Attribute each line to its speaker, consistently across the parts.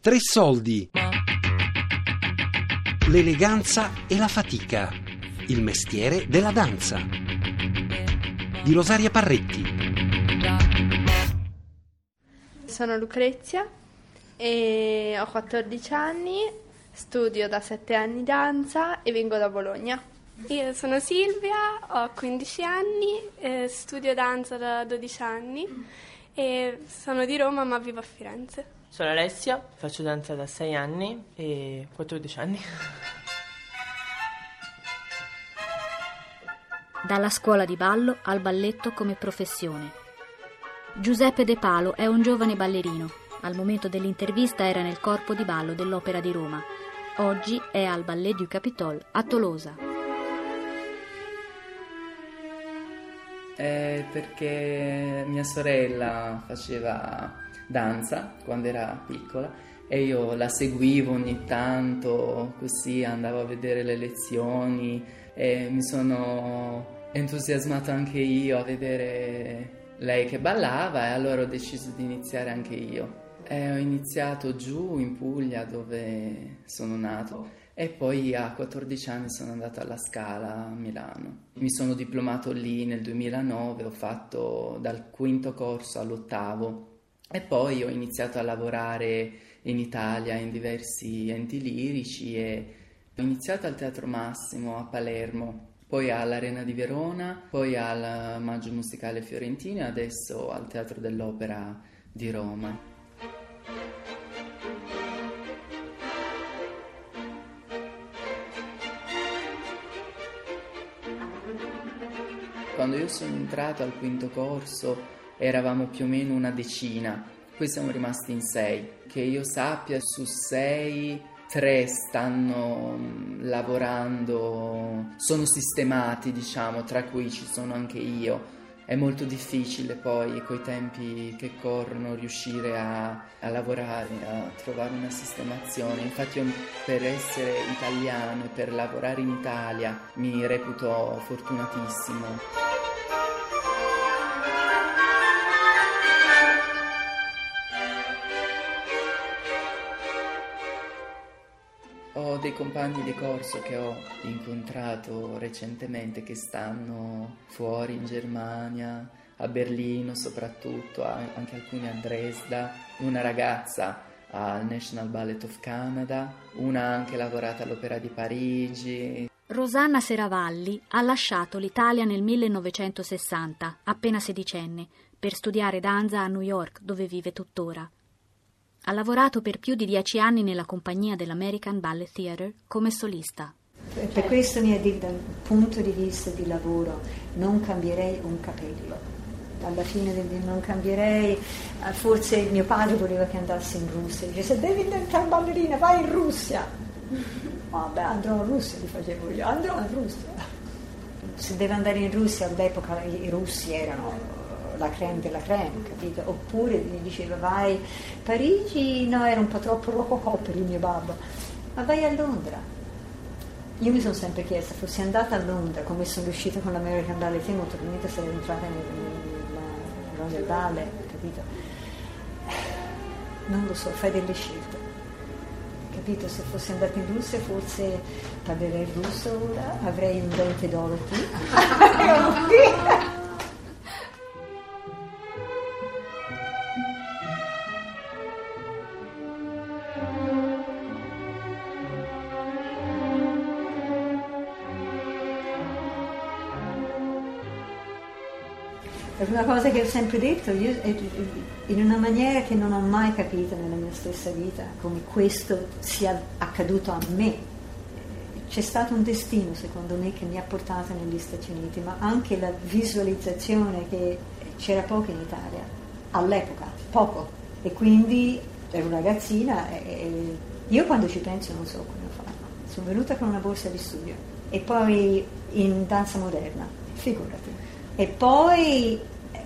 Speaker 1: Tre soldi. L'eleganza e la fatica. Il mestiere della danza. Di Rosaria Parretti.
Speaker 2: Sono Lucrezia e ho 14 anni, studio da 7 anni danza e vengo da Bologna.
Speaker 3: Io sono Silvia, ho 15 anni, eh, studio danza da 12 anni e sono di Roma ma vivo a Firenze.
Speaker 4: Sono Alessia, faccio danza da 6 anni e 14 anni.
Speaker 5: Dalla scuola di ballo al balletto come professione. Giuseppe De Palo è un giovane ballerino. Al momento dell'intervista era nel corpo di ballo dell'Opera di Roma. Oggi è al Ballet du Capitole a Tolosa.
Speaker 6: È perché mia sorella faceva danza quando era piccola e io la seguivo ogni tanto, così andavo a vedere le lezioni e mi sono entusiasmato anche io a vedere lei che ballava e allora ho deciso di iniziare anche io. E ho iniziato giù in Puglia dove sono nato e poi a 14 anni sono andato alla Scala a Milano. Mi sono diplomato lì nel 2009, ho fatto dal quinto corso all'ottavo e poi ho iniziato a lavorare in Italia in diversi enti lirici e ho iniziato al Teatro Massimo a Palermo, poi all'Arena di Verona, poi al Maggio Musicale Fiorentino e adesso al Teatro dell'Opera di Roma. Quando io sono entrato al quinto corso eravamo più o meno una decina, poi siamo rimasti in sei. Che io sappia, su sei, tre stanno mm, lavorando, sono sistemati, diciamo, tra cui ci sono anche io. È molto difficile poi, coi tempi che corrono, riuscire a, a lavorare, a trovare una sistemazione. Infatti io per essere italiano e per lavorare in Italia mi reputo fortunatissimo. Dei compagni di corso che ho incontrato recentemente che stanno fuori in Germania, a Berlino soprattutto, anche alcuni a Dresda, una ragazza al National Ballet of Canada, una ha anche lavorato all'Opera di Parigi.
Speaker 5: Rosanna Seravalli ha lasciato l'Italia nel 1960, appena sedicenne, per studiare danza a New York, dove vive tuttora. Ha lavorato per più di dieci anni nella compagnia dell'American Ballet Theatre come solista.
Speaker 7: Per questo dal punto di vista di lavoro non cambierei un capello. Alla fine non cambierei, eh, forse mio padre voleva che andassi in Russia, dice se devi diventare ballerina vai in Russia. Vabbè andrò in Russia, gli facevo io, andrò in Russia. Se deve andare in Russia all'epoca i russi erano la creme della creme, capito? Oppure mi diceva vai Parigi, no, era un po' troppo rococò per il mio babbo, ma vai a Londra. Io mi sono sempre chiesta, fossi andata a Londra, come sono riuscita con l'American Ballet Team, molto probabilmente sarei entrata nel Royal Ballet, capito? Non lo so, fai delle scelte capito? Se fossi andata in Russia forse parlerei russo ora, avrei un dente d'oro qui. È una cosa che ho sempre detto, io, in una maniera che non ho mai capito nella mia stessa vita, come questo sia accaduto a me. C'è stato un destino, secondo me, che mi ha portato negli Stati Uniti, ma anche la visualizzazione che c'era poco in Italia, all'epoca, poco. E quindi ero una ragazzina e io quando ci penso non so come fatto. Sono venuta con una borsa di studio e poi in danza moderna, figurati e poi eh,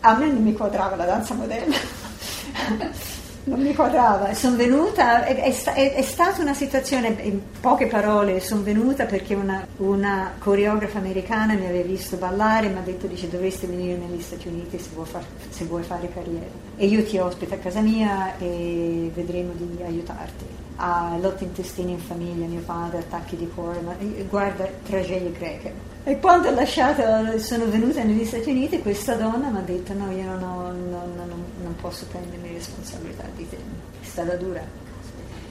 Speaker 7: a me non mi quadrava la danza moderna. non mi quadrava. Sono venuta, è, è, è, stata una situazione, in poche parole, sono venuta perché una, una, coreografa americana mi aveva visto ballare e mi ha detto, dice, dovresti venire negli Stati Uniti se vuoi, far, se vuoi fare carriera. E io ti ospito a casa mia e vedremo di aiutarti. Ha lotte intestini in famiglia, mio padre, attacchi di cuore, ma guarda, tragedie greche e quando ho lasciato, sono venuta negli Stati Uniti, questa donna mi ha detto no, io non, ho, non, non, non posso prendermi responsabilità di te. È stata dura.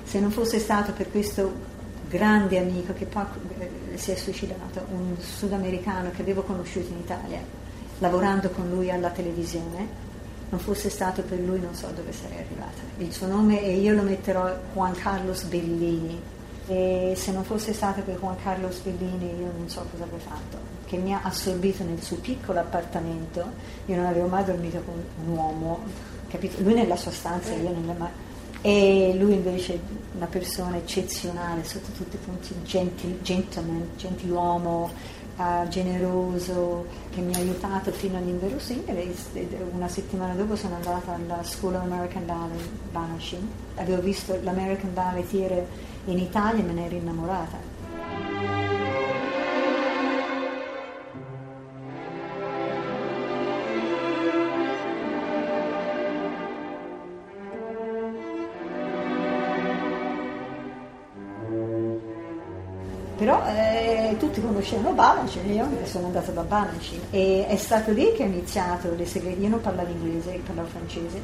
Speaker 7: Se non fosse stato per questo grande amico che poi eh, si è suicidato, un sudamericano che avevo conosciuto in Italia, lavorando con lui alla televisione, non fosse stato per lui non so dove sarei arrivata. Il suo nome e io lo metterò Juan Carlos Bellini, e se non fosse stato per Juan Carlos Bellini io non so cosa avrei fatto, che mi ha assorbito nel suo piccolo appartamento, io non avevo mai dormito con un uomo, capito? lui nella sua stanza, io nella mia... E lui invece una persona eccezionale sotto tutti i punti, gentil, gentleman, gentiluomo, uh, generoso, che mi ha aiutato fino all'inverosimile. Una settimana dopo sono andata alla School of American Ballet Banashing, avevo visto l'American Ballet Theatre in Italia me ne ero innamorata. però eh, tutti conoscevano Banacin, io sono andata da Banacin e è stato lì che ho iniziato le segreterie, io non parlavo inglese, parlavo francese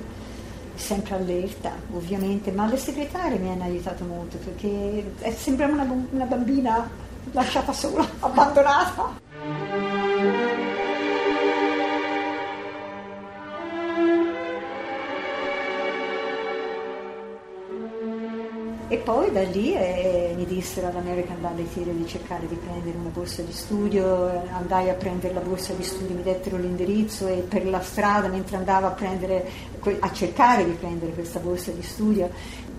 Speaker 7: sempre allerta ovviamente, ma le segretarie mi hanno aiutato molto perché sembrava una, una bambina lasciata sola, abbandonata. E poi da lì eh, mi dissero all'American Ballet Theatre di cercare di prendere una borsa di studio, andai a prendere la borsa di studio, mi dettero l'indirizzo e per la strada mentre andavo a, prendere, a cercare di prendere questa borsa di studio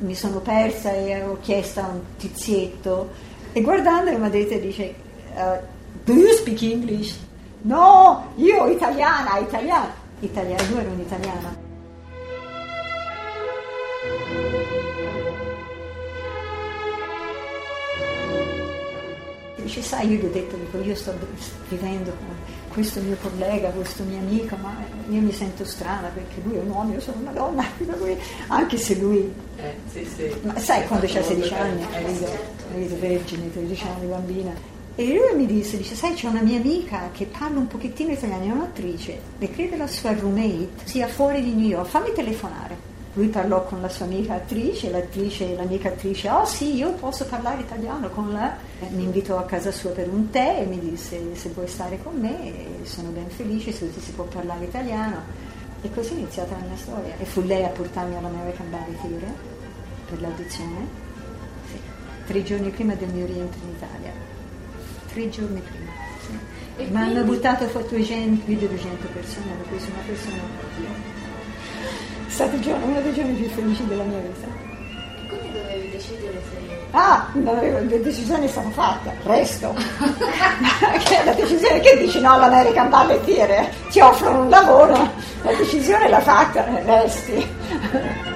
Speaker 7: mi sono persa e ho chiesto a un tizietto e guardando ha detto, dice, uh, do you speak English? No, io italiana, italiana. Italiana, io ero un'italiana. Dice sai io gli ho detto dico, io sto vivendo con questo mio collega, questo mio amico, ma io mi sento strana perché lui è un uomo, io sono una donna, anche se lui...
Speaker 6: Eh, sì, sì.
Speaker 7: Ma sai quando c'ha 16 anni, vedo, vedo vergine, 13 anni, bambina. E lui mi disse, dice, sai c'è una mia amica che parla un pochettino italiano, è un'attrice, e crede la sua roommate sia fuori di New York, fammi telefonare. Lui parlò con la sua amica attrice, l'attrice, l'amica attrice, oh sì, io posso parlare italiano con lei. Mi invitò a casa sua per un tè e mi disse se vuoi stare con me, sono ben felice, se si può parlare italiano. E così è iniziata la mia storia. E fu lei a portarmi all'American Ballet Theatre per l'audizione, sì. tre giorni prima del mio rientro in Italia. Tre giorni prima. Sì. Mi hanno buttato fuori 200, più di 200 persone, hanno preso una persona stato uno dei giorni più felici della mia vita.
Speaker 8: E quindi dovevi decidere se...
Speaker 7: Ah, la decisione è stata fatta, presto. la decisione che dici no all'American Ballet Theatre, ti offrono un lavoro, la decisione l'ha fatta, resti.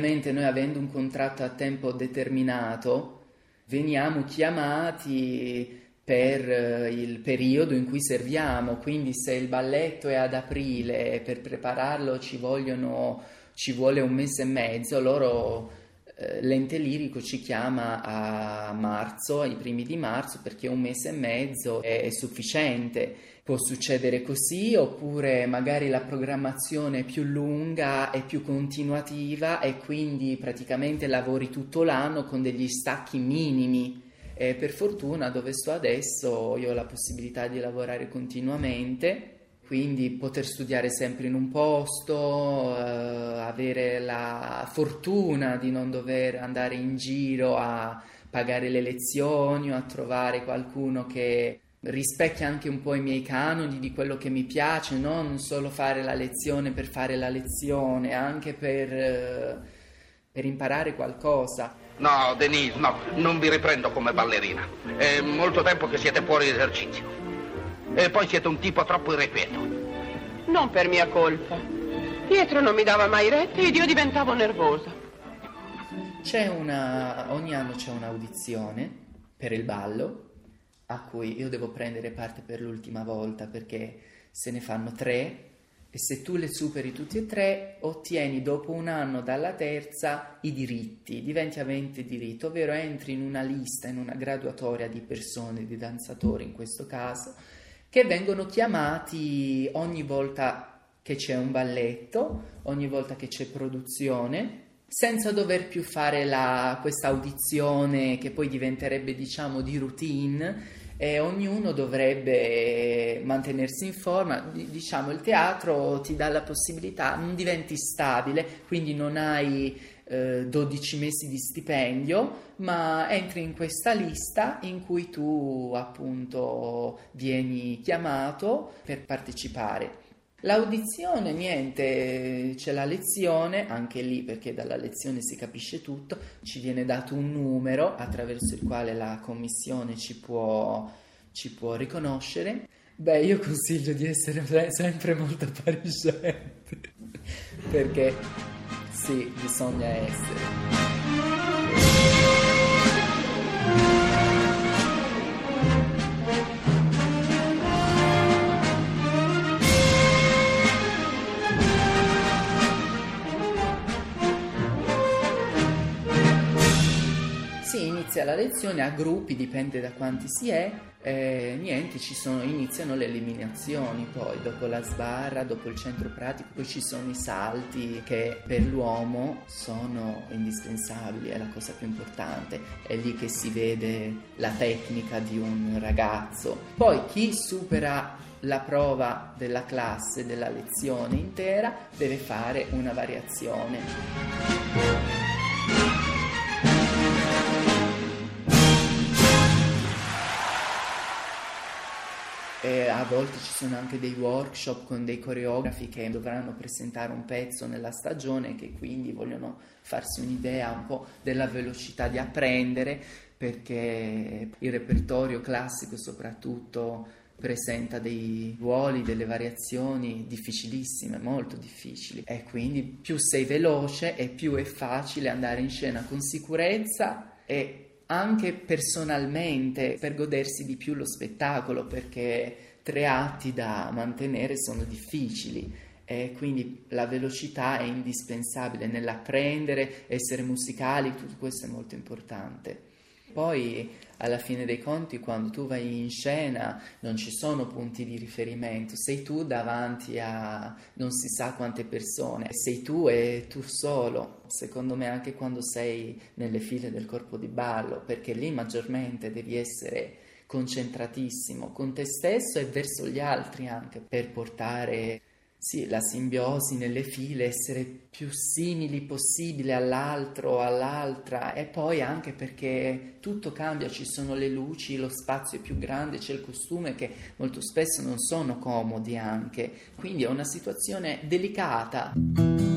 Speaker 6: Ovviamente noi avendo un contratto a tempo determinato veniamo chiamati per eh, il periodo in cui serviamo, quindi se il balletto è ad aprile per prepararlo ci, vogliono, ci vuole un mese e mezzo, loro l'ente lirico ci chiama a marzo, ai primi di marzo, perché un mese e mezzo è, è sufficiente Può succedere così oppure magari la programmazione è più lunga e più continuativa e quindi praticamente lavori tutto l'anno con degli stacchi minimi. E per fortuna dove sto adesso io ho la possibilità di lavorare continuamente, quindi poter studiare sempre in un posto, eh, avere la fortuna di non dover andare in giro a pagare le lezioni o a trovare qualcuno che rispecchia anche un po' i miei canoni di quello che mi piace, no? non solo fare la lezione per fare la lezione, anche per, eh, per imparare qualcosa.
Speaker 9: No, Denise, no, non vi riprendo come ballerina. È molto tempo che siete fuori esercizio. E poi siete un tipo troppo irrequieto.
Speaker 10: Non per mia colpa. Pietro non mi dava mai retta ed io diventavo nervosa.
Speaker 6: C'è una, ogni anno c'è un'audizione per il ballo a cui io devo prendere parte per l'ultima volta perché se ne fanno tre e se tu le superi tutti e tre ottieni dopo un anno dalla terza i diritti, diventi avente diritto, ovvero entri in una lista, in una graduatoria di persone, di danzatori in questo caso, che vengono chiamati ogni volta che c'è un balletto, ogni volta che c'è produzione senza dover più fare questa audizione che poi diventerebbe diciamo di routine e ognuno dovrebbe mantenersi in forma, diciamo il teatro ti dà la possibilità, non diventi stabile, quindi non hai eh, 12 mesi di stipendio, ma entri in questa lista in cui tu appunto vieni chiamato per partecipare. L'audizione, niente, c'è la lezione, anche lì perché dalla lezione si capisce tutto, ci viene dato un numero attraverso il quale la commissione ci può, ci può riconoscere. Beh, io consiglio di essere sempre molto appariscente, perché sì, bisogna essere. Inizia la lezione a gruppi, dipende da quanti si è, eh, niente, sono, iniziano le eliminazioni, poi dopo la sbarra, dopo il centro pratico, poi ci sono i salti che per l'uomo sono indispensabili, è la cosa più importante, è lì che si vede la tecnica di un ragazzo. Poi chi supera la prova della classe, della lezione intera, deve fare una variazione. E a volte ci sono anche dei workshop con dei coreografi che dovranno presentare un pezzo nella stagione che quindi vogliono farsi un'idea un po' della velocità di apprendere perché il repertorio classico soprattutto presenta dei ruoli, delle variazioni difficilissime, molto difficili. E quindi più sei veloce e più è facile andare in scena con sicurezza e anche personalmente per godersi di più lo spettacolo perché tre atti da mantenere sono difficili e quindi la velocità è indispensabile nell'apprendere, essere musicali, tutto questo è molto importante. Poi alla fine dei conti quando tu vai in scena non ci sono punti di riferimento, sei tu davanti a non si sa quante persone, sei tu e tu solo, secondo me anche quando sei nelle file del corpo di ballo, perché lì maggiormente devi essere concentratissimo con te stesso e verso gli altri anche per portare sì, la simbiosi nelle file, essere più simili possibile all'altro, all'altra e poi anche perché tutto cambia, ci sono le luci, lo spazio è più grande, c'è il costume che molto spesso non sono comodi anche, quindi è una situazione delicata.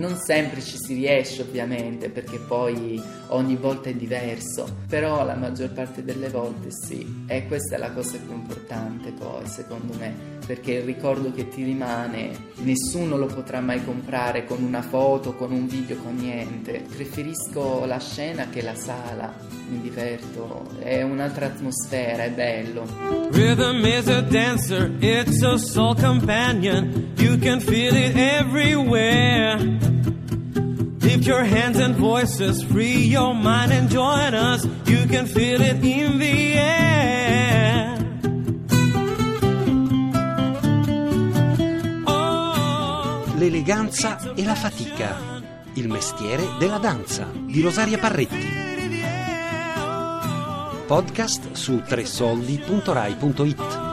Speaker 6: Non sempre ci si riesce ovviamente perché poi ogni volta è diverso, però la maggior parte delle volte sì. E questa è la cosa più importante poi secondo me, perché il ricordo che ti rimane nessuno lo potrà mai comprare con una foto, con un video, con niente. Preferisco la scena che la sala, mi diverto, è un'altra atmosfera, è bello. Rhythm is a dancer, it's a soul companion, you can feel it everywhere. Lift your hands and voices, free your mind and join us. You can feel it in the air.
Speaker 1: L'eleganza e la fatica. Il mestiere della danza di Rosaria Parretti. Podcast su tresoldi.rai.it